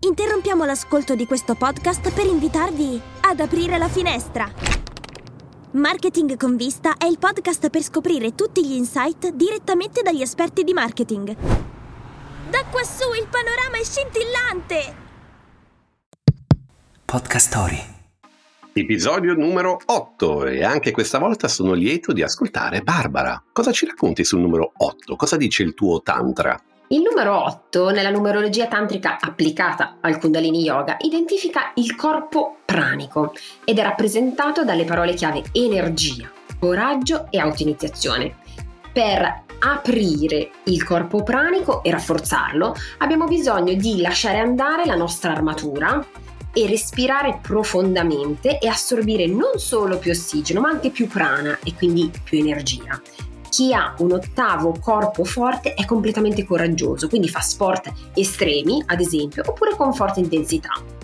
Interrompiamo l'ascolto di questo podcast per invitarvi ad aprire la finestra. Marketing con vista è il podcast per scoprire tutti gli insight direttamente dagli esperti di marketing. Da quassù il panorama è scintillante! Podcast Story. Episodio numero 8 e anche questa volta sono lieto di ascoltare Barbara. Cosa ci racconti sul numero 8? Cosa dice il tuo tantra? Il numero 8 nella numerologia tantrica applicata al Kundalini Yoga identifica il corpo pranico ed è rappresentato dalle parole chiave energia, coraggio e autoiniziazione. Per aprire il corpo pranico e rafforzarlo abbiamo bisogno di lasciare andare la nostra armatura e respirare profondamente e assorbire non solo più ossigeno ma anche più prana e quindi più energia chi ha un ottavo corpo forte è completamente coraggioso, quindi fa sport estremi, ad esempio, oppure con forte intensità.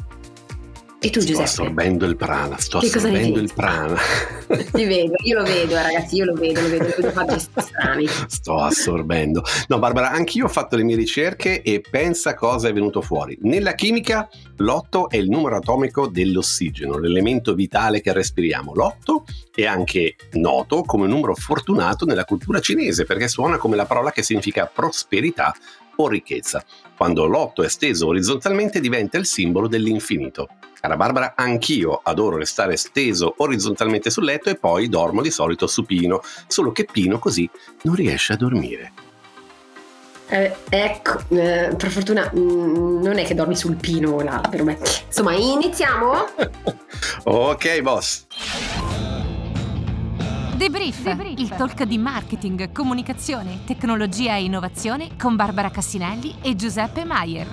E tu, sto Giuseppe? assorbendo il prana, sto Che assorbendo il prana. Ti vedo, io lo vedo, ragazzi, io lo vedo, lo vedo, vedo fatti strani. Sto assorbendo. No, Barbara, anch'io ho fatto le mie ricerche e pensa cosa è venuto fuori. Nella chimica, l'otto è il numero atomico dell'ossigeno, l'elemento vitale che respiriamo. L'otto è anche noto come un numero fortunato nella cultura cinese perché suona come la parola che significa prosperità o ricchezza. Quando l'otto è steso orizzontalmente diventa il simbolo dell'infinito. Cara Barbara, anch'io adoro restare steso orizzontalmente sul letto e poi dormo di solito su Pino, solo che Pino così non riesce a dormire. Eh, ecco, eh, per fortuna mm, non è che dormi sul pino l'albero. beh. Insomma, iniziamo? ok, boss. Debrief, il talk di marketing, comunicazione, tecnologia e innovazione con Barbara Cassinelli e Giuseppe Maier.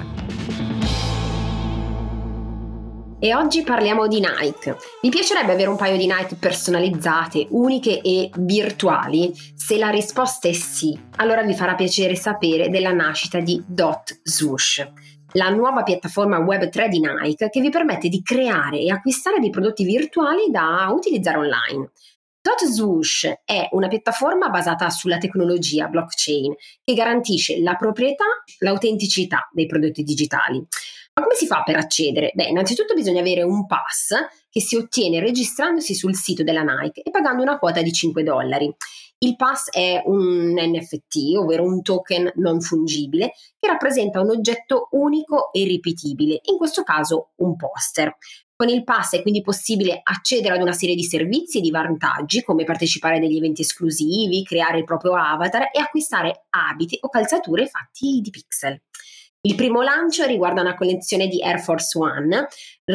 E oggi parliamo di Nike. Vi piacerebbe avere un paio di Nike personalizzate, uniche e virtuali? Se la risposta è sì, allora vi farà piacere sapere della nascita di Dot Swoosh, la nuova piattaforma web 3 di Nike che vi permette di creare e acquistare dei prodotti virtuali da utilizzare online. Dot Swoosh è una piattaforma basata sulla tecnologia blockchain che garantisce la proprietà, l'autenticità dei prodotti digitali. Ma come si fa per accedere? Beh, innanzitutto bisogna avere un pass che si ottiene registrandosi sul sito della Nike e pagando una quota di 5 dollari. Il pass è un NFT, ovvero un token non fungibile, che rappresenta un oggetto unico e ripetibile, in questo caso un poster. Con il pass è quindi possibile accedere ad una serie di servizi e di vantaggi, come partecipare a degli eventi esclusivi, creare il proprio avatar e acquistare abiti o calzature fatti di pixel. Il primo lancio riguarda una collezione di Air Force One,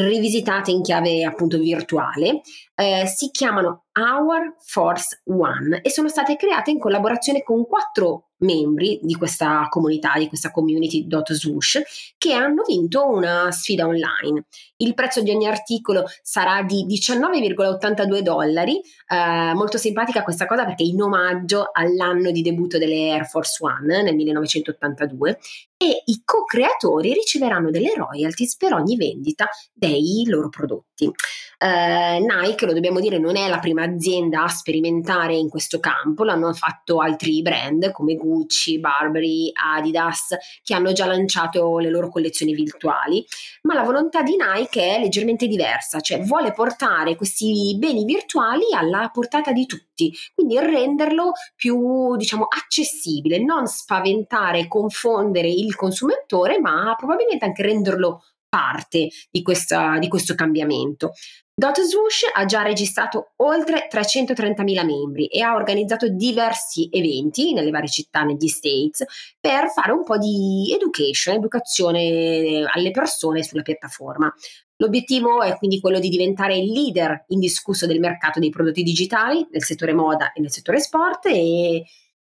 rivisitate in chiave appunto virtuale, eh, si chiamano Our Force One e sono state create in collaborazione con quattro membri di questa comunità, di questa community Swoosh, che hanno vinto una sfida online. Il prezzo di ogni articolo sarà di 19,82 dollari, eh, molto simpatica questa cosa perché in omaggio all'anno di debutto delle Air Force One nel 1982 e i co-creatori riceveranno delle royalties per ogni vendita dei loro prodotti. Eh, Nike, lo dobbiamo dire, non è la prima azienda a sperimentare in questo campo, l'hanno fatto altri brand come Gucci, Burberry, Adidas, che hanno già lanciato le loro collezioni virtuali, ma la volontà di Nike è leggermente diversa, cioè vuole portare questi beni virtuali alla portata di tutti, quindi renderlo più, diciamo, accessibile, non spaventare e confondere il consumatore, ma probabilmente anche renderlo parte di, questa, di questo cambiamento. Dot Swoosh ha già registrato oltre 330.000 membri e ha organizzato diversi eventi nelle varie città negli States per fare un po' di education, educazione alle persone sulla piattaforma. L'obiettivo è quindi quello di diventare il leader indiscusso del mercato dei prodotti digitali nel settore moda e nel settore sport e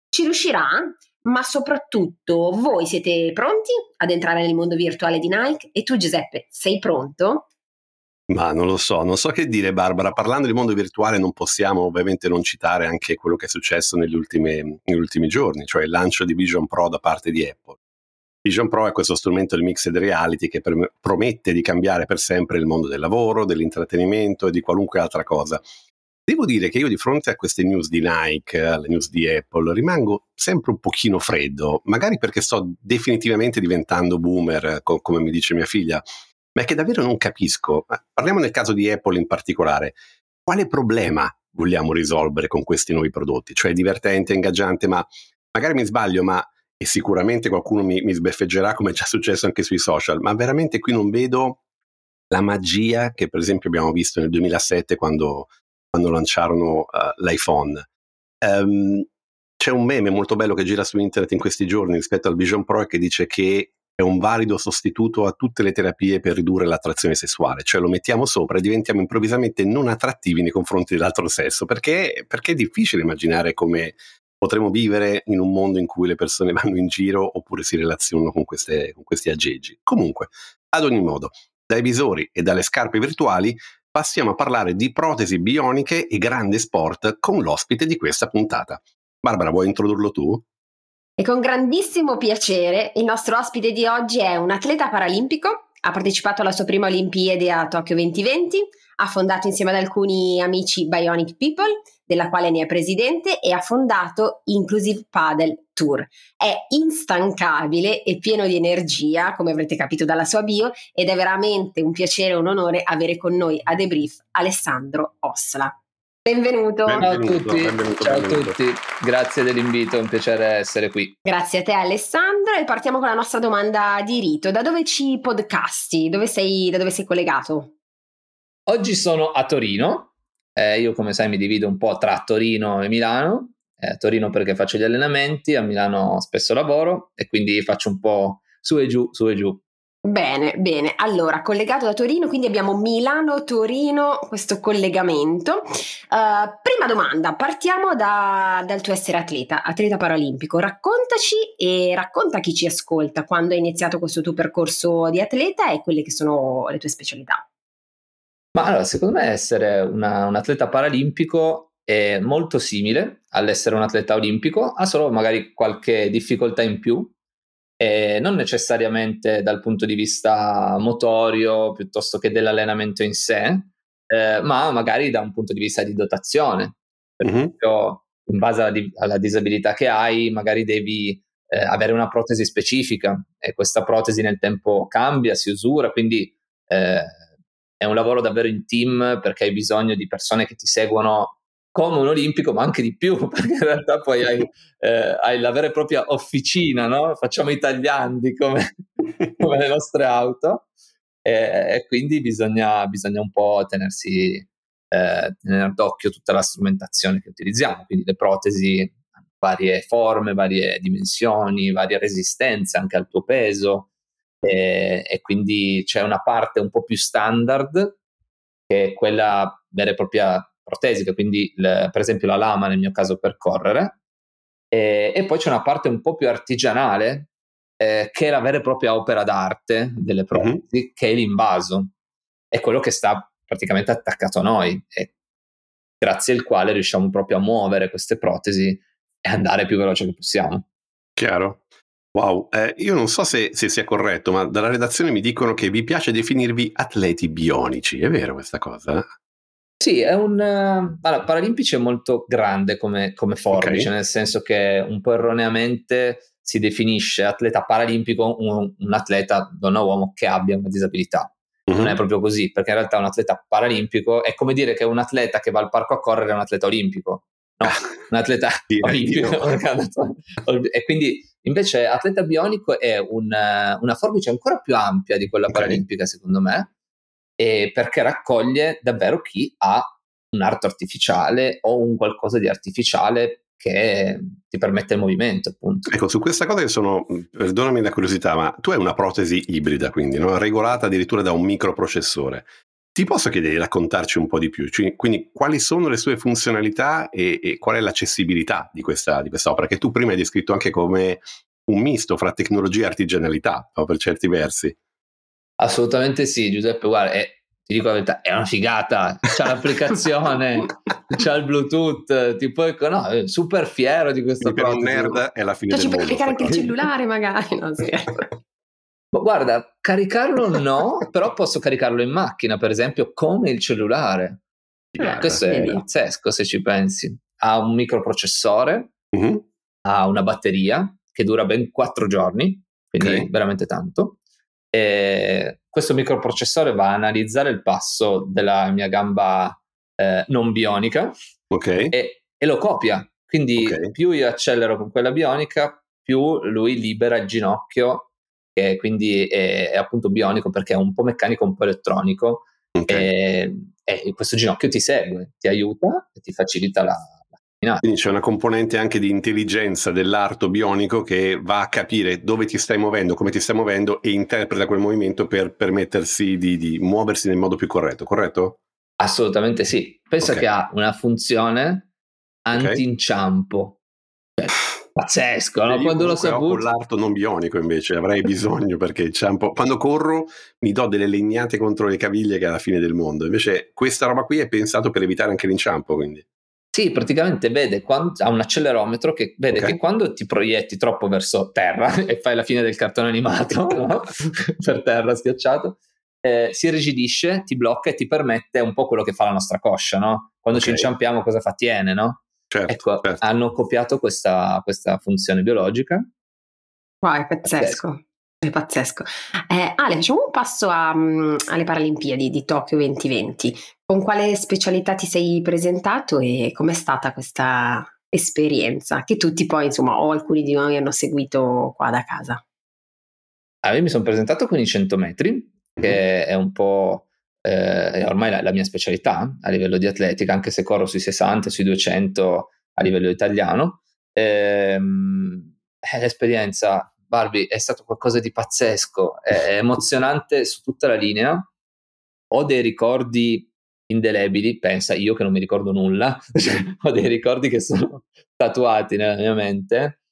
ci riuscirà, ma soprattutto voi siete pronti ad entrare nel mondo virtuale di Nike? E tu Giuseppe, sei pronto? Ma non lo so, non so che dire Barbara, parlando di mondo virtuale non possiamo ovviamente non citare anche quello che è successo negli ultimi, negli ultimi giorni, cioè il lancio di Vision Pro da parte di Apple. Vision Pro è questo strumento di mixed reality che per- promette di cambiare per sempre il mondo del lavoro, dell'intrattenimento e di qualunque altra cosa. Devo dire che io di fronte a queste news di Nike, alle news di Apple, rimango sempre un pochino freddo, magari perché sto definitivamente diventando boomer, co- come mi dice mia figlia, ma è che davvero non capisco. Parliamo nel caso di Apple in particolare. Quale problema vogliamo risolvere con questi nuovi prodotti? Cioè è divertente, ingaggiante, ma magari mi sbaglio, ma e sicuramente qualcuno mi, mi sbeffeggerà come è già successo anche sui social, ma veramente qui non vedo la magia che per esempio abbiamo visto nel 2007 quando, quando lanciarono uh, l'iPhone. Um, c'è un meme molto bello che gira su internet in questi giorni rispetto al Vision Pro che dice che è un valido sostituto a tutte le terapie per ridurre l'attrazione sessuale, cioè lo mettiamo sopra e diventiamo improvvisamente non attrattivi nei confronti dell'altro sesso, perché, perché è difficile immaginare come potremo vivere in un mondo in cui le persone vanno in giro oppure si relazionano con, queste, con questi aggeggi. Comunque, ad ogni modo, dai visori e dalle scarpe virtuali passiamo a parlare di protesi bioniche e grande sport con l'ospite di questa puntata. Barbara, vuoi introdurlo tu? E con grandissimo piacere il nostro ospite di oggi è un atleta paralimpico, ha partecipato alla sua prima Olimpiade a Tokyo 2020, ha fondato insieme ad alcuni amici Bionic People, della quale ne è presidente, e ha fondato Inclusive Paddle Tour. È instancabile e pieno di energia, come avrete capito dalla sua bio, ed è veramente un piacere e un onore avere con noi a debrief Alessandro Ossola. Benvenuto. benvenuto. Ciao a tutti. Benvenuto, Ciao benvenuto. a tutti. Grazie dell'invito, è un piacere essere qui. Grazie a te Alessandro e partiamo con la nostra domanda di rito. Da dove ci podcasti? Dove sei, da dove sei collegato? Oggi sono a Torino, eh, io come sai mi divido un po' tra Torino e Milano, a Torino perché faccio gli allenamenti, a Milano spesso lavoro e quindi faccio un po' su e giù, su e giù. Bene, bene. Allora, collegato da Torino, quindi abbiamo Milano-Torino, questo collegamento. Uh, prima domanda, partiamo da, dal tuo essere atleta, atleta paralimpico. Raccontaci e racconta chi ci ascolta quando hai iniziato questo tuo percorso di atleta e quelle che sono le tue specialità. Ma allora, secondo me essere una, un atleta paralimpico è molto simile all'essere un atleta olimpico, ha solo magari qualche difficoltà in più, e non necessariamente dal punto di vista motorio piuttosto che dell'allenamento in sé, eh, ma magari da un punto di vista di dotazione. Per mm-hmm. esempio, in base alla, di- alla, disabilità che hai, magari devi eh, avere una protesi specifica e questa protesi nel tempo cambia, si usura, quindi eh, è un lavoro davvero in team perché hai bisogno di persone che ti seguono come un olimpico, ma anche di più, perché in realtà poi hai, eh, hai la vera e propria officina, no? Facciamo i tagliandi come, come le nostre auto e, e quindi bisogna, bisogna, un po' tenersi, eh, tenere d'occhio tutta la strumentazione che utilizziamo, quindi le protesi varie forme, varie dimensioni, varie resistenze anche al tuo peso, e, e quindi c'è una parte un po' più standard che è quella vera e propria protesica, quindi le, per esempio la lama nel mio caso per correre, e, e poi c'è una parte un po' più artigianale eh, che è la vera e propria opera d'arte delle protesi, mm-hmm. che è l'invaso, è quello che sta praticamente attaccato a noi e grazie al quale riusciamo proprio a muovere queste protesi e andare più veloce che possiamo. Chiaro. Wow, eh, io non so se, se, sia corretto, ma dalla redazione mi dicono che vi piace definirvi atleti bionici, è vero questa cosa? Sì, è un... Uh, allora, Paralimpici è molto grande come, come forbice, okay. nel senso che un po' erroneamente si definisce atleta paralimpico un, un atleta donna-uomo che abbia una disabilità. Mm-hmm. Non è proprio così, perché in realtà un atleta paralimpico è come dire che un atleta che va al parco a correre è un atleta olimpico. No, un atleta olimpico. e quindi Invece atleta bionico è un, una forbice ancora più ampia di quella okay. paralimpica, secondo me, perché raccoglie davvero chi ha un'arte artificiale o un qualcosa di artificiale che ti permette il movimento, appunto. Ecco, su questa cosa che sono, perdonami la curiosità, ma tu hai una protesi ibrida, quindi no? regolata addirittura da un microprocessore. Ti posso chiedere di raccontarci un po' di più? Cioè, quindi, quali sono le sue funzionalità e, e qual è l'accessibilità di questa, di questa, opera? Che tu prima hai descritto anche come un misto fra tecnologia e artigianalità, no? per certi versi. Assolutamente sì, Giuseppe. Guarda, è, ti dico la verità, è una figata. C'è l'applicazione, c'è il Bluetooth. Ti puoi, no, super fiero di questa cosa. Per un nerd è la fine cioè, del mondo. Ci puoi caricare anche il cellulare, magari. No, Guarda, caricarlo no, però posso caricarlo in macchina, per esempio, come il cellulare. Eh, Questo è vedi? pazzesco se ci pensi. Ha un microprocessore, Mhm. ha una batteria che dura ben 4 giorni, quindi Ok. veramente tanto. E questo microprocessore va a analizzare il passo della mia gamba eh, non bionica Ok. e, e lo copia. Quindi Ok. più io accelero con quella bionica, più lui libera il ginocchio, che quindi è, è appunto bionico perché è un po' meccanico, un po' elettronico. ok. E, e questo ginocchio ti segue, ti aiuta e ti facilita la. Quindi c'è una componente anche di intelligenza dell'arto bionico che va a capire dove ti stai muovendo, come ti stai muovendo e interpreta quel movimento per permettersi di, di muoversi nel modo più corretto, corretto? Assolutamente sì. Pensa Ok. che ha una funzione anti-inciampo. Cioè, pazzesco, no? Io Quando l'ho saputo... con l'arto non bionico invece avrei bisogno perché c'è un po'... quando corro mi do delle legnate contro le caviglie che è la fine del mondo. Invece questa roba qui è pensato per evitare anche l'inciampo, quindi. Sì, praticamente vede quando, ha un accelerometro che vede Ok. che quando ti proietti troppo verso terra e fai la fine del cartone animato no? per terra schiacciato, eh, si irrigidisce, ti blocca e ti permette un po' quello che fa la nostra coscia, no? Quando ci Ok. inciampiamo cosa fa? Tiene, no? Certo, Ecco, certo. hanno copiato questa, questa funzione biologica. Wow, è pazzesco. È pazzesco. Eh, Ale, facciamo un passo a, mm, alle Paralimpiadi di Tokyo 2020. Con quale specialità ti sei presentato e com'è stata questa esperienza? Che tutti poi, insomma, o alcuni di noi hanno seguito qua da casa. Ah, io mi sono presentato con i 100 metri, che è un po' eh, è ormai la, la mia specialità a livello di atletica, anche se corro sui 60, sui 200 a livello italiano. Eh, l'esperienza, Barbie, è stato qualcosa di pazzesco, è, emozionante su tutta la linea. Ho dei ricordi indelebili, pensa io che non mi ricordo nulla, cioè, ho dei ricordi che sono tatuati nella mia mente,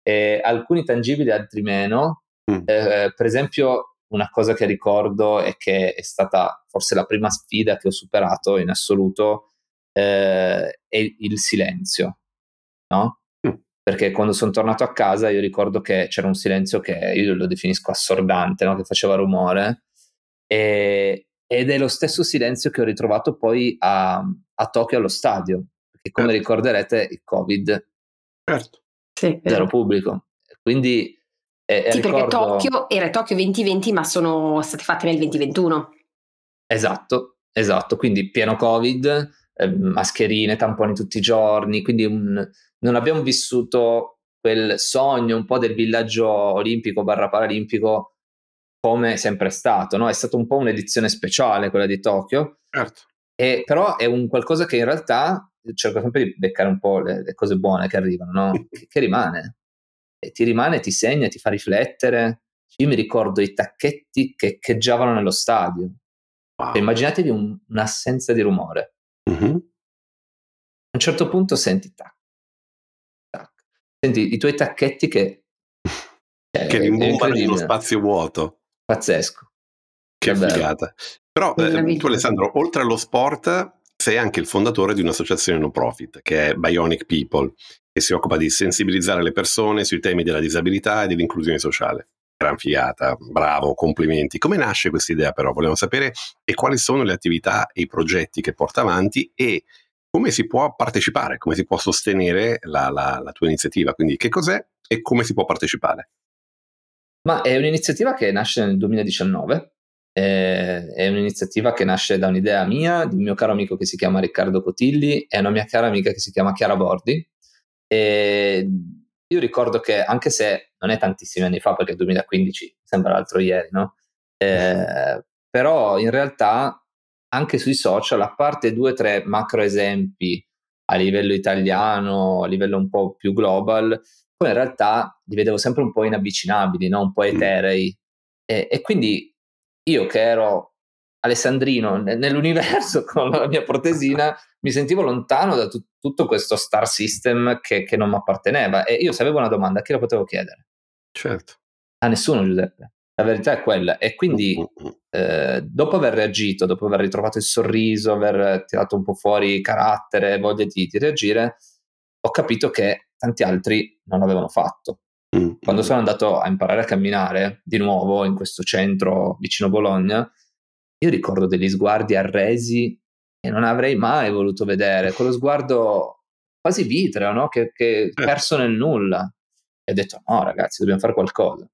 e alcuni tangibili, altri meno. Mm. Eh, per esempio, una cosa che ricordo è che è stata forse la prima sfida che ho superato in assoluto eh, è il silenzio, no? Perché quando sono tornato a casa io ricordo che c'era un silenzio che io lo definisco assordante, no? che faceva rumore, e- ed è lo stesso silenzio che ho ritrovato poi a, a Tokyo allo stadio, perché come Certo. ricorderete il Covid Certo. Sì, zero pubblico, quindi eh, Sì, perché ricordo- Tokyo era Tokyo 2020, ma sono state fatte nel 2021. Esatto, esatto, quindi pieno Covid, eh, mascherine, tamponi tutti i giorni, quindi un- non abbiamo vissuto quel sogno un po' del villaggio olimpico barra paralimpico come è sempre stato, no? È stata un po' un'edizione speciale quella di Tokyo, Certo. e, però è un qualcosa che in realtà cerco sempre di beccare un po' le, le cose buone che arrivano, no? che, che rimane. E ti rimane, ti segna, ti fa riflettere. Io mi ricordo i tacchetti che echeggiavano nello stadio. Wow. Cioè, immaginatevi un- un'assenza di rumore. Mhm. A un certo punto senti tac. Senti i tuoi tacchetti che... cioè, Che è rimbombano nello spazio vuoto. Pazzesco. Che Davvero. figata. Però eh, tu Alessandro, oltre allo sport, sei anche il fondatore di un'associazione no profit che è Bionic People, che si occupa di sensibilizzare le persone sui temi della disabilità e dell'inclusione sociale. Gran figata, bravo, complimenti. Come nasce questa idea però? Vogliamo sapere e quali sono le attività e i progetti che porta avanti e come si può partecipare, come si può sostenere la, la- la tua iniziativa. Quindi che cos'è e come si può partecipare? Ma è un'iniziativa che nasce nel 2019, eh, è un'iniziativa che nasce da un'idea mia, di un mio caro amico che si chiama Riccardo Cotilli e una mia cara amica che si chiama Chiara Bordi. E io ricordo che anche se non è tantissimi anni fa, perché il 2015 sembra l'altro ieri, no? Eh, però in realtà anche sui social, a parte due o tre macro esempi a livello italiano, a livello un po' più global, poi in realtà li vedevo sempre un po' inavvicinabili, no? un po' eterei. E, e quindi io che ero alessandrino ne- nell'universo con la mia protesina, mi sentivo lontano da tut- tutto questo star system che, che non mi apparteneva. E io se avevo una domanda, a chi la potevo chiedere? Certo. A nessuno, Giuseppe. La verità è quella. E quindi Mm, mm, mm. eh, dopo aver reagito, dopo aver ritrovato il sorriso, aver tirato un po' fuori carattere, voglia di, di reagire, ho capito che tanti altri non l'avevano fatto. Mm, Quando sono andato a imparare a camminare di nuovo in questo centro vicino Bologna, io ricordo degli sguardi arresi che non avrei mai voluto vedere, quello sguardo quasi vitreo, no? che, che Eh. perso nel nulla. E ho detto, no ragazzi, dobbiamo fare qualcosa.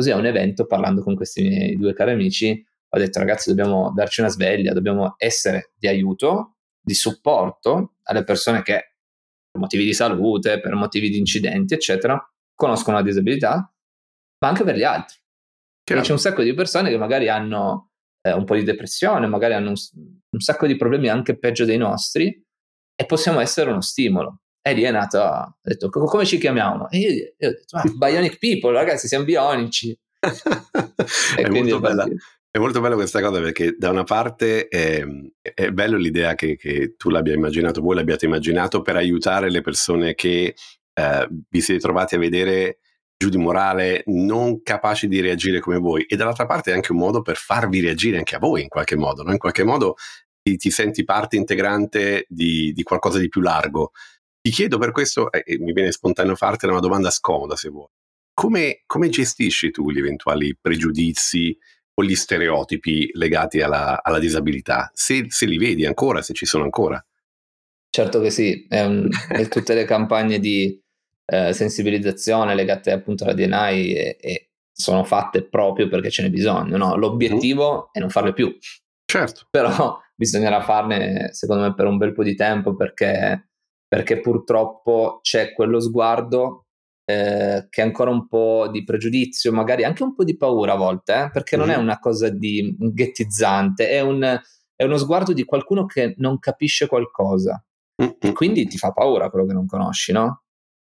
Così a un evento, parlando con questi miei due cari amici, ho detto, ragazzi, dobbiamo darci una sveglia, dobbiamo essere di aiuto, di supporto alle persone che per motivi di salute, per motivi di incidenti, eccetera, conoscono la disabilità, ma anche per gli altri. Perché c'è un sacco di persone che magari hanno eh, un po' di depressione, magari hanno un, un, sacco di problemi anche peggio dei nostri e possiamo essere uno stimolo. E lì è nato, ho detto, come ci chiamiamo? E io, io ho detto, ah, Bionic People, ragazzi, siamo bionici. è, molto bella, è molto bella questa cosa perché da una parte è, è bello l'idea che, che, tu l'abbia immaginato, voi l'abbiate immaginato per aiutare le persone che eh, vi siete trovati a vedere giù di morale, non capaci di reagire come voi, e dall'altra parte è anche un modo per farvi reagire anche a voi in qualche modo, no? in qualche modo ti, ti senti parte integrante di, di, qualcosa di più largo. Ti chiedo per questo, e eh, mi viene spontaneo fartela una domanda scomoda se vuoi, come, come gestisci tu gli eventuali pregiudizi o gli stereotipi legati alla, alla disabilità? Se, se, li vedi ancora, se ci sono ancora? Certo che sì, è un, è tutte le campagne di eh, sensibilizzazione legate appunto alla DNI e, e, sono fatte proprio perché ce n'è bisogno. No? L'obiettivo mm. è non farle più. Certo. Però bisognerà farne, secondo me, per un bel po' di tempo perché, perché purtroppo c'è quello sguardo eh, che è ancora un po' di pregiudizio, magari anche un po' di paura a volte, eh? perché mm. non è una cosa di ghettizzante, è, un, è uno sguardo di qualcuno che non capisce qualcosa. Mm-hmm. E quindi ti fa paura quello che non conosci, no?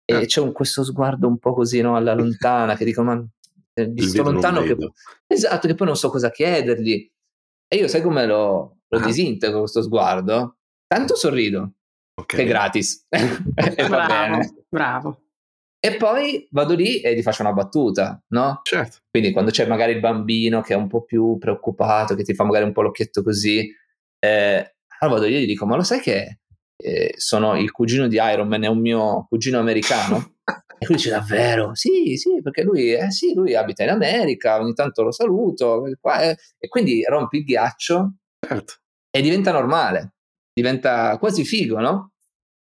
E Eh. c'è un, questo sguardo un po' così no, alla lontana che dico, ma eh, di sto lontano che, esatto, che poi non so cosa chiedergli. E io sai come lo, lo Ah. disintegro questo sguardo? Tanto sorrido, Ok. che è gratis. e va bravo, bene. bravo. E poi vado lì e gli faccio una battuta, no? Certo. Quindi quando c'è magari il bambino che è un po' più preoccupato, che ti fa magari un po' l'occhietto così, eh, allora vado lì e gli dico, ma lo sai che eh, sono il cugino di Iron Man, è un mio cugino americano? E lui dice, davvero? Sì, sì, perché lui, eh, sì, lui abita in America, ogni tanto lo saluto, qua, eh. e quindi rompi il ghiaccio certo. e diventa normale, diventa quasi figo, no?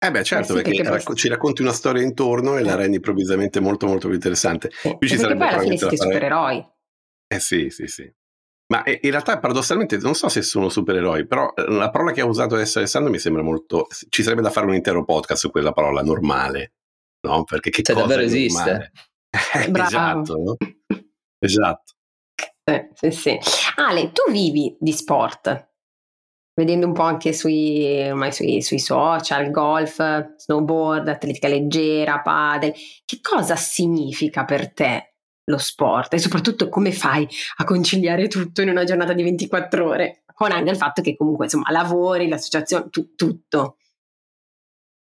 Eh beh, certo, Eh sì, perché, perché ci racconti una storia intorno e la Eh. rendi improvvisamente molto molto più interessante. Sì. Qui ci Perché sarebbe poi alla fine siete fare- supereroi. Eh sì, sì, sì. Ma eh, in realtà paradossalmente non so se sono supereroi, però eh, la parola che ha usato adesso Alessandro mi sembra molto... Ci sarebbe da fare un intero podcast su quella parola, normale, no? Perché che Cioè, cosa davvero esiste? Eh, esatto, no? Esatto. Eh, sì, sì. Ale, tu vivi di sport, vedendo un po' anche sui, ormai sui, sui social, golf, snowboard, atletica leggera, padel. Che cosa significa per te lo sport? E soprattutto come fai a conciliare tutto in una giornata di 24 ore? Con anche il fatto che comunque insomma lavori, l'associazione, tu- tutto.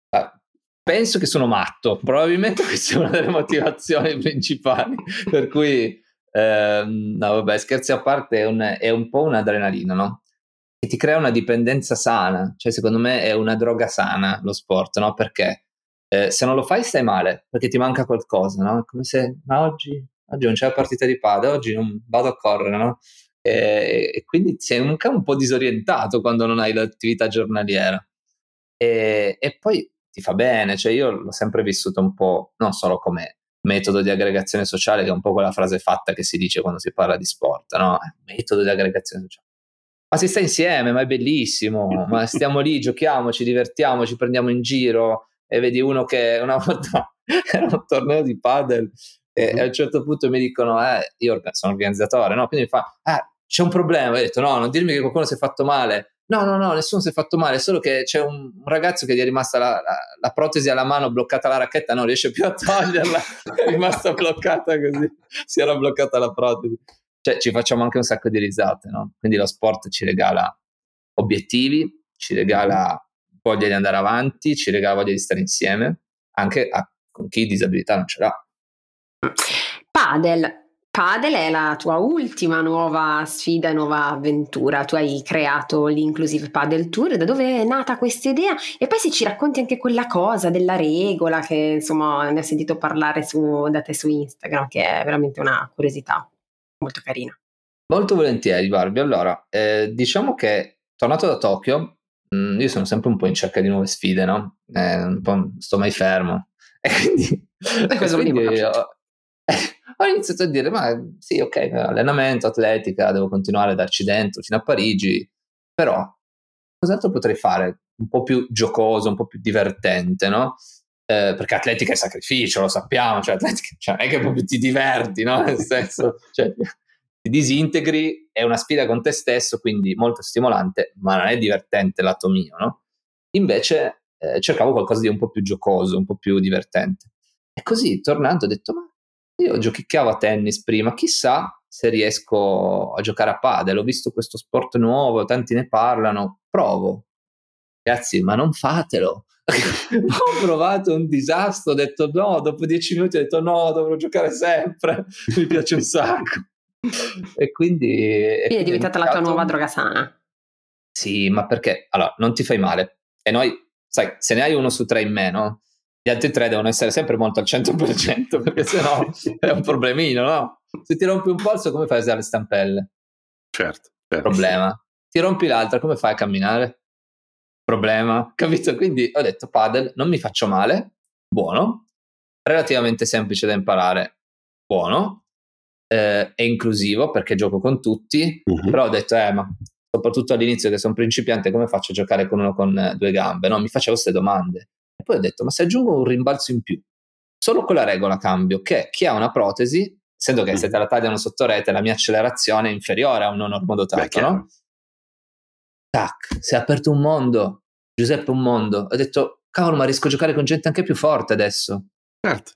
Ah, Penso che sono matto, probabilmente questa è una delle motivazioni principali, per cui, ehm, no vabbè, scherzi a parte, è un, è un po' un'adrenalina, no? Che ti crea una dipendenza sana, cioè secondo me è una droga sana lo sport, no? Perché eh, se non lo fai stai male, perché ti manca qualcosa, no? È come se, ma oggi, oggi non c'è la partita di padel, oggi non vado a correre, no? E, e quindi sei anche un po' disorientato quando non hai l'attività giornaliera. E, e poi ti fa bene, cioè io l'ho sempre vissuto un po' non solo come metodo di aggregazione sociale, che è un po' quella frase fatta che si dice quando si parla di sport, no? Metodo di aggregazione sociale. Ma si sta insieme, ma è bellissimo, ma stiamo lì, giochiamo, ci divertiamo, ci prendiamo in giro e vedi uno che una volta era un torneo di padel e Mhm. a un certo punto mi dicono, eh, io sono organizzatore, no? Quindi mi fa, ah, c'è un problema. Ho detto, no, non dirmi che qualcuno si è fatto male. No, no, no, nessuno si è fatto male, solo che c'è un, un ragazzo che gli è rimasta la, la- la protesi alla mano bloccata la racchetta, non riesce più a toglierla, è rimasta bloccata così, si era bloccata la protesi. Cioè, ci facciamo anche un sacco di risate, no? Quindi lo sport ci regala obiettivi, ci regala voglia di andare avanti, ci regala voglia di stare insieme, anche a- con chi disabilità non ce l'ha. Padel. Padel è la tua ultima nuova sfida, nuova avventura. Tu hai creato l'Inclusive Padel Tour. Da dove è nata questa idea? E poi se ci racconti anche quella cosa della regola che insomma ne ho sentito parlare su, da te su Instagram, che è veramente una curiosità molto carina. Molto volentieri, Barbie. Allora, eh, diciamo che tornato da Tokyo, mh, io sono sempre un po' in cerca di nuove sfide, no? Eh, un po' sto mai fermo. E quindi, Questo quindi ho, ho iniziato a dire, ma sì, ok, allenamento, atletica, devo continuare a darci dentro fino a Parigi, però cos'altro potrei fare? Un po' più giocoso, un po' più divertente, no? Eh, perché atletica è sacrificio, lo sappiamo, cioè atletica cioè, non è che proprio ti diverti, no? Nel senso, cioè, ti disintegri, è una sfida con te stesso, quindi molto stimolante, ma non è divertente lato mio, no? Invece eh, cercavo qualcosa di un po' più giocoso, un po' più divertente. E così, tornando, ho detto, ma io giochicchiavo a tennis prima, chissà se riesco a giocare a padel, ho visto questo sport nuovo, tanti ne parlano, provo. Ragazzi, ma non fatelo. ho provato un disastro, ho detto no, dopo dieci minuti ho detto no, dovrò giocare sempre, mi piace un sacco. e quindi... E quindi è diventata la tua nuova droga sana. Sì, ma perché? Allora, non ti fai male. E noi, sai, se ne hai uno su tre in meno, gli altri tre devono essere sempre molto al 100% perché sennò è un problemino, no? Se ti rompi un polso, come fai a usare le stampelle? Certo. certo. Problema. Ti rompi l'altra, come fai a camminare? Problema. Capito? Quindi ho detto padel, non mi faccio male, buono, relativamente semplice da imparare, buono, eh, è inclusivo perché gioco con tutti, uh-huh. però ho detto, eh, ma soprattutto all'inizio che sono principiante, come faccio a giocare con uno con due gambe? No, mi facevo queste domande. E poi ho detto, ma se aggiungo un rimbalzo in più, solo quella regola cambio, che chi ha una protesi, essendo che mm. se te la tagliano sotto rete, la mia accelerazione è inferiore a un non ormodotato, no? Tac, si è aperto un mondo, Giuseppe un mondo. Ho detto, cavolo, ma riesco a giocare con gente anche più forte adesso. Certo.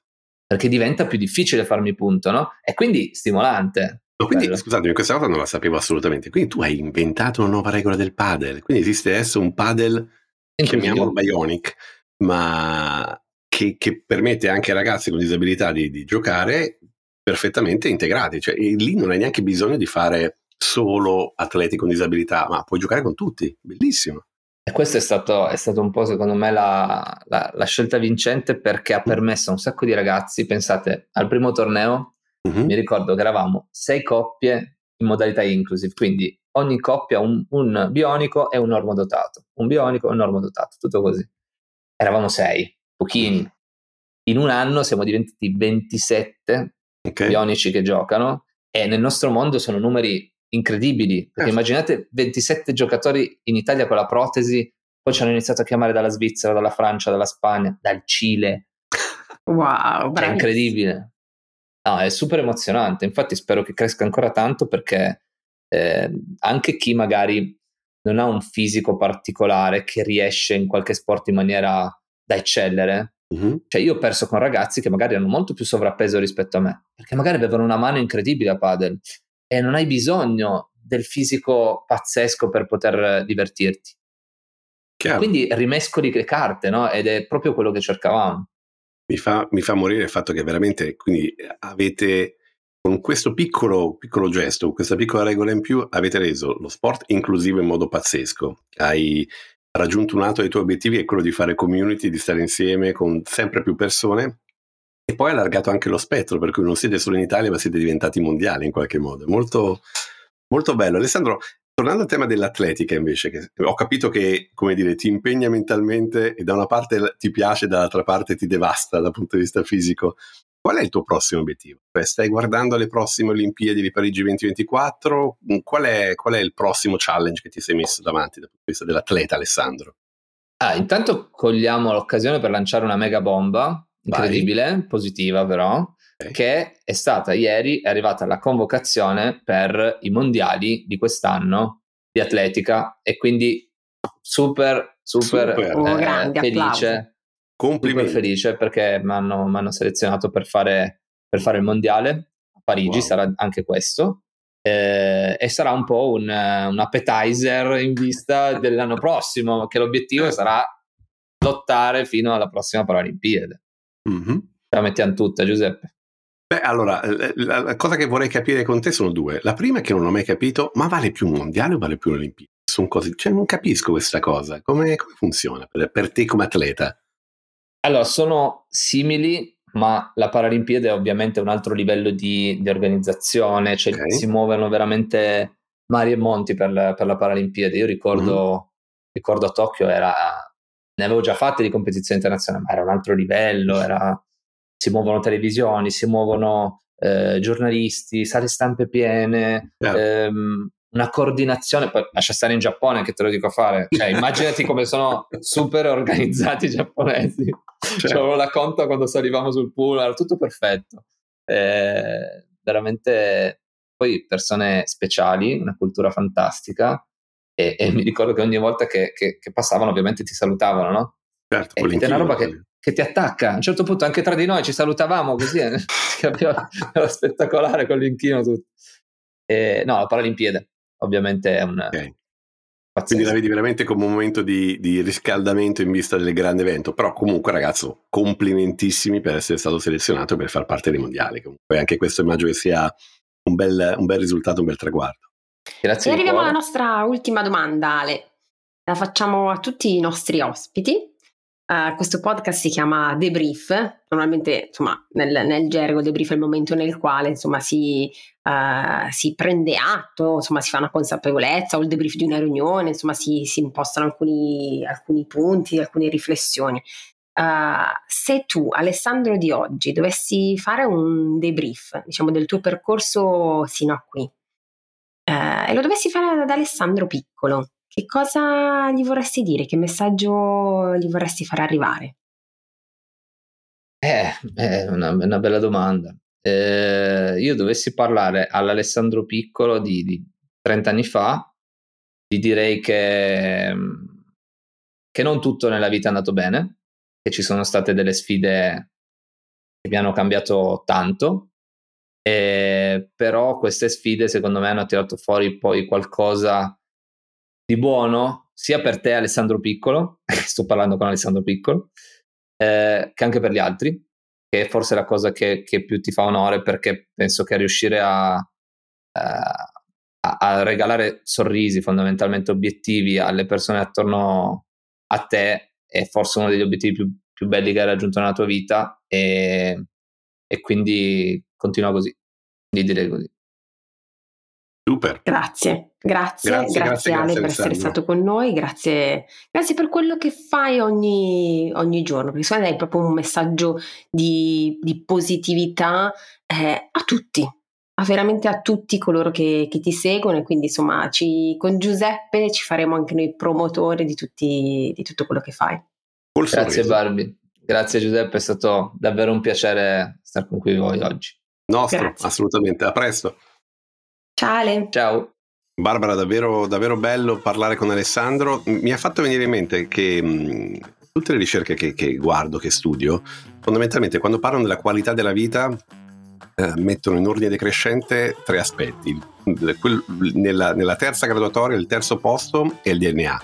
Perché diventa più difficile farmi punto, no? E quindi stimolante. No, quindi, scusatemi, questa cosa non la sapevo assolutamente. Quindi tu hai inventato una nuova regola del padel. Quindi esiste adesso un padel, chiamiamolo Bionic, ma che, che, permette anche ai ragazzi con disabilità di, di giocare perfettamente integrati. Cioè, lì non hai neanche bisogno di fare solo atleti con disabilità, ma puoi giocare con tutti. Bellissimo. E questo è stato, è stato un po', secondo me, la, la, la, scelta vincente perché ha mm. permesso a un sacco di ragazzi, pensate, al primo torneo, uh-huh. mi ricordo che eravamo sei coppie in modalità inclusive, quindi ogni coppia un, un bionico e un normodotato, un bionico e un normodotato, tutto così. Eravamo sei, pochini. In un anno siamo diventati 27 okay. bionici che giocano e nel nostro mondo sono numeri incredibili. Perché eh. immaginate 27 giocatori in Italia con la protesi, poi ci hanno iniziato a chiamare dalla Svizzera, dalla Francia, dalla Spagna, dal Cile. Wow, è incredibile. No, è super emozionante. Infatti, spero che cresca ancora tanto perché eh, anche chi magari non ha un fisico particolare che riesce in qualche sport in maniera da eccellere. Uh-huh. Cioè, io ho perso con ragazzi che magari hanno molto più sovrappeso rispetto a me, perché magari avevano una mano incredibile a padel e non hai bisogno del fisico pazzesco per poter divertirti. Quindi rimescoli le carte, no? Ed è proprio quello che cercavamo. Mi fa, mi fa morire il fatto che veramente quindi avete con questo piccolo, piccolo gesto, con questa piccola regola in più, avete reso lo sport inclusivo in modo pazzesco. Hai raggiunto un altro dei tuoi obiettivi, è quello di fare community, di stare insieme con sempre più persone e poi ha allargato anche lo spettro, per cui non siete solo in Italia, ma siete diventati mondiali in qualche modo. Molto, molto bello. Alessandro, tornando al tema dell'atletica invece, che ho capito che, come dire, ti impegna mentalmente e da una parte ti piace, dall'altra parte ti devasta dal punto di vista fisico. Qual è il tuo prossimo obiettivo? Cioè, stai guardando le prossime Olimpiadi di Parigi 2024? Qual è, qual è il prossimo challenge che ti sei messo davanti dal punto di vista dell'atleta, Alessandro? Ah, intanto cogliamo l'occasione per lanciare una mega bomba incredibile, Vai. positiva però, okay. che è stata ieri, è arrivata la convocazione per i mondiali di quest'anno di atletica e quindi super, super, super. Oh, grande, felice. Complimenti. Super felice perché mi hanno selezionato per fare, per fare il mondiale a Parigi, wow. sarà anche questo. Eh, e sarà un po' un, un appetizer in vista dell'anno prossimo, che l'obiettivo sarà lottare fino alla prossima Paralimpiade. Mm-hmm. La mettiamo tutta, Giuseppe. Beh, allora, la, la, cosa che vorrei capire con te sono due. La prima è che non ho mai capito, ma vale più un mondiale o vale più un'Olimpiade? Sono cose, cioè non capisco questa cosa. Come, come funziona per, per, te come atleta? Allora, sono simili, ma la Paralimpiade è ovviamente un altro livello di, di organizzazione, cioè okay. si muovono veramente mari e monti per la, per la Paralimpiade. Io ricordo mm-hmm. ricordo a Tokyo era, ne avevo già fatte di competizione internazionale, ma era un altro livello, era, si muovono televisioni, si muovono eh, giornalisti, sale stampe piene, Certo. ehm, una coordinazione, poi lascia stare in Giappone che te lo dico a fare, cioè immaginati come sono super organizzati i giapponesi, Certo. C'avevo la conta quando salivamo sul pool, era tutto perfetto. Eh, veramente poi persone speciali, una cultura fantastica e, e mi ricordo che ogni volta che, che- che passavano ovviamente ti salutavano, no? Certo, E è una roba che, che ti attacca. A un certo punto anche tra di noi ci salutavamo così, eh, era spettacolare con l'inchino tutto. E, no, la Paralimpiade ovviamente è un Ok. Quindi la vedi veramente come un momento di, di riscaldamento in vista del grande evento. Però comunque, ragazzo, complimentissimi per essere stato selezionato per far parte dei mondiali. Comunque anche questo immagino che sia un bel, un bel risultato, un bel traguardo. Grazie E arriviamo alla nostra ultima domanda, Ale. La facciamo a tutti i nostri ospiti. Eh, questo podcast si chiama Debrief. Normalmente, insomma, nel, nel gergo debrief è il momento nel quale insomma, si, eh, si prende atto, insomma, si fa una consapevolezza o il debrief di una riunione, insomma, si, si impostano alcuni, alcuni punti, alcune riflessioni. Eh, se tu, Alessandro di oggi, dovessi fare un debrief, diciamo, del tuo percorso sino a qui, eh, e lo dovessi fare ad Alessandro piccolo, che cosa gli vorresti dire? Che messaggio gli vorresti far arrivare? Eh, è una, è una bella domanda. Eh, io dovessi parlare all'Alessandro Piccolo di, di 30 anni fa, gli direi che, mm, che non tutto nella vita è andato bene, che ci sono state delle sfide che mi hanno cambiato tanto, eh, però queste sfide secondo me hanno tirato fuori poi qualcosa di buono, sia per te Alessandro Piccolo, sto parlando con Alessandro Piccolo, eh, che anche per gli altri, che è forse la cosa che, che più ti fa onore perché penso che riuscire a, eh, a, a regalare sorrisi, fondamentalmente obiettivi alle persone attorno a te è forse uno degli obiettivi più, più belli che hai raggiunto nella tua vita e, e quindi continua così, quindi direi così. Super. Grazie, grazie, Grazie, grazie, grazie, Ale grazie, per essere stato con noi, grazie, grazie per quello che fai ogni, ogni giorno, perché secondo me è proprio un messaggio di, di positività eh, a tutti, a veramente a tutti coloro che, che ti seguono e quindi insomma ci- con Giuseppe ci faremo anche noi promotori di, tutti, di tutto quello che fai. Col Grazie sorriso. Barbie, grazie Giuseppe, è stato davvero un piacere stare con qui voi oggi. Nostro, Grazie. assolutamente. A presto. Ciao Ale! Ciao. Barbara, davvero, davvero bello parlare con Alessandro. Mi ha fatto venire in mente che mh, tutte le ricerche che, che guardo, che studio, fondamentalmente quando parlano della qualità della vita eh, mettono in ordine decrescente tre aspetti. Il- quel- nella, nella terza graduatoria il terzo posto è il DNA.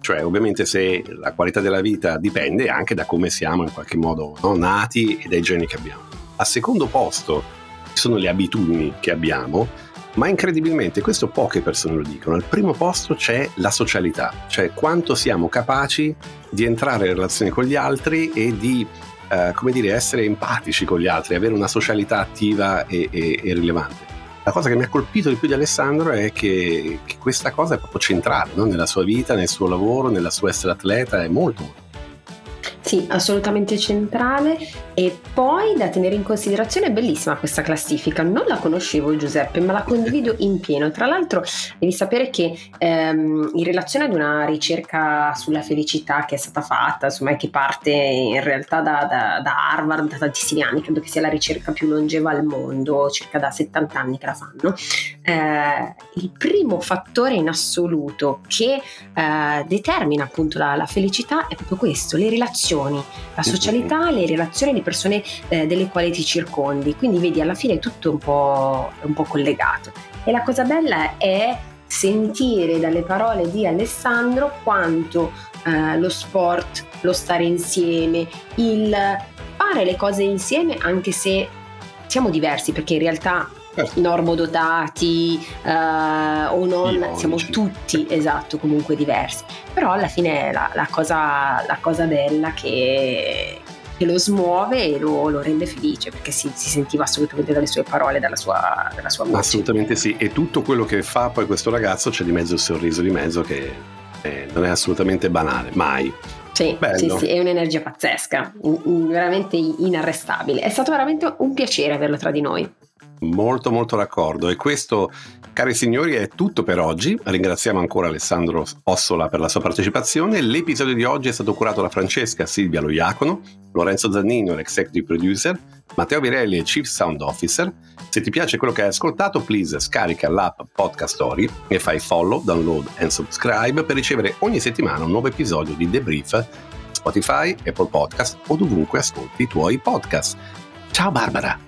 Cioè, ovviamente, se la qualità della vita dipende anche da come siamo in qualche modo no, nati e dai geni che abbiamo. Al secondo posto sono le abitudini che abbiamo, ma incredibilmente questo poche persone lo dicono. Al primo posto c'è la socialità, cioè quanto siamo capaci di entrare in relazione con gli altri e di, eh, come dire, essere empatici con gli altri, avere una socialità attiva e, e- e rilevante. La cosa che mi ha colpito di più di Alessandro è che, che questa cosa è proprio centrale no? nella sua vita, nel suo lavoro, nella sua essere atleta, è molto, molto. Sì, assolutamente centrale. E poi da tenere in considerazione è bellissima questa classifica, non la conoscevo Giuseppe ma la condivido in pieno, tra l'altro devi sapere che ehm, in relazione ad una ricerca sulla felicità che è stata fatta, insomma che parte in realtà da, da- da Harvard da tantissimi anni, credo che sia la ricerca più longeva al mondo, circa da 70 anni che la fanno, eh, il primo fattore in assoluto che eh, determina appunto la, la felicità è proprio questo, le relazioni, la socialità, le relazioni di persone eh, delle quali ti circondi. Quindi vedi, alla fine è tutto un po', un po' collegato. E la cosa bella è sentire dalle parole di Alessandro quanto eh, lo sport, lo stare insieme, il fare le cose insieme anche se siamo diversi perché in realtà Certo. normodotati eh, o non Bionici. siamo tutti esatto comunque diversi però alla fine la, la cosa, la cosa bella che, che lo smuove e lo, lo rende felice perché si, si sentiva assolutamente dalle sue parole dalla sua, dalla sua voce Assolutamente sì, e tutto quello che fa poi questo ragazzo c'è di mezzo il sorriso di mezzo che Eh, non è assolutamente banale, mai. Sì, sì, sì, è un'energia pazzesca, veramente inarrestabile. È stato veramente un piacere averlo tra di noi. Molto molto d'accordo e questo cari signori è tutto per oggi, ringraziamo ancora Alessandro Ossola per la sua partecipazione, l'episodio di oggi è stato curato da Francesca Silvia Loiacono, Lorenzo Zannino l'executive producer, Matteo Virelli chief sound officer, se ti piace quello che hai ascoltato please scarica l'app Podcast Story e fai follow, download e subscribe per ricevere ogni settimana un nuovo episodio di The Brief Spotify, Apple Podcast o dovunque ascolti i tuoi podcast. Ciao Barbara!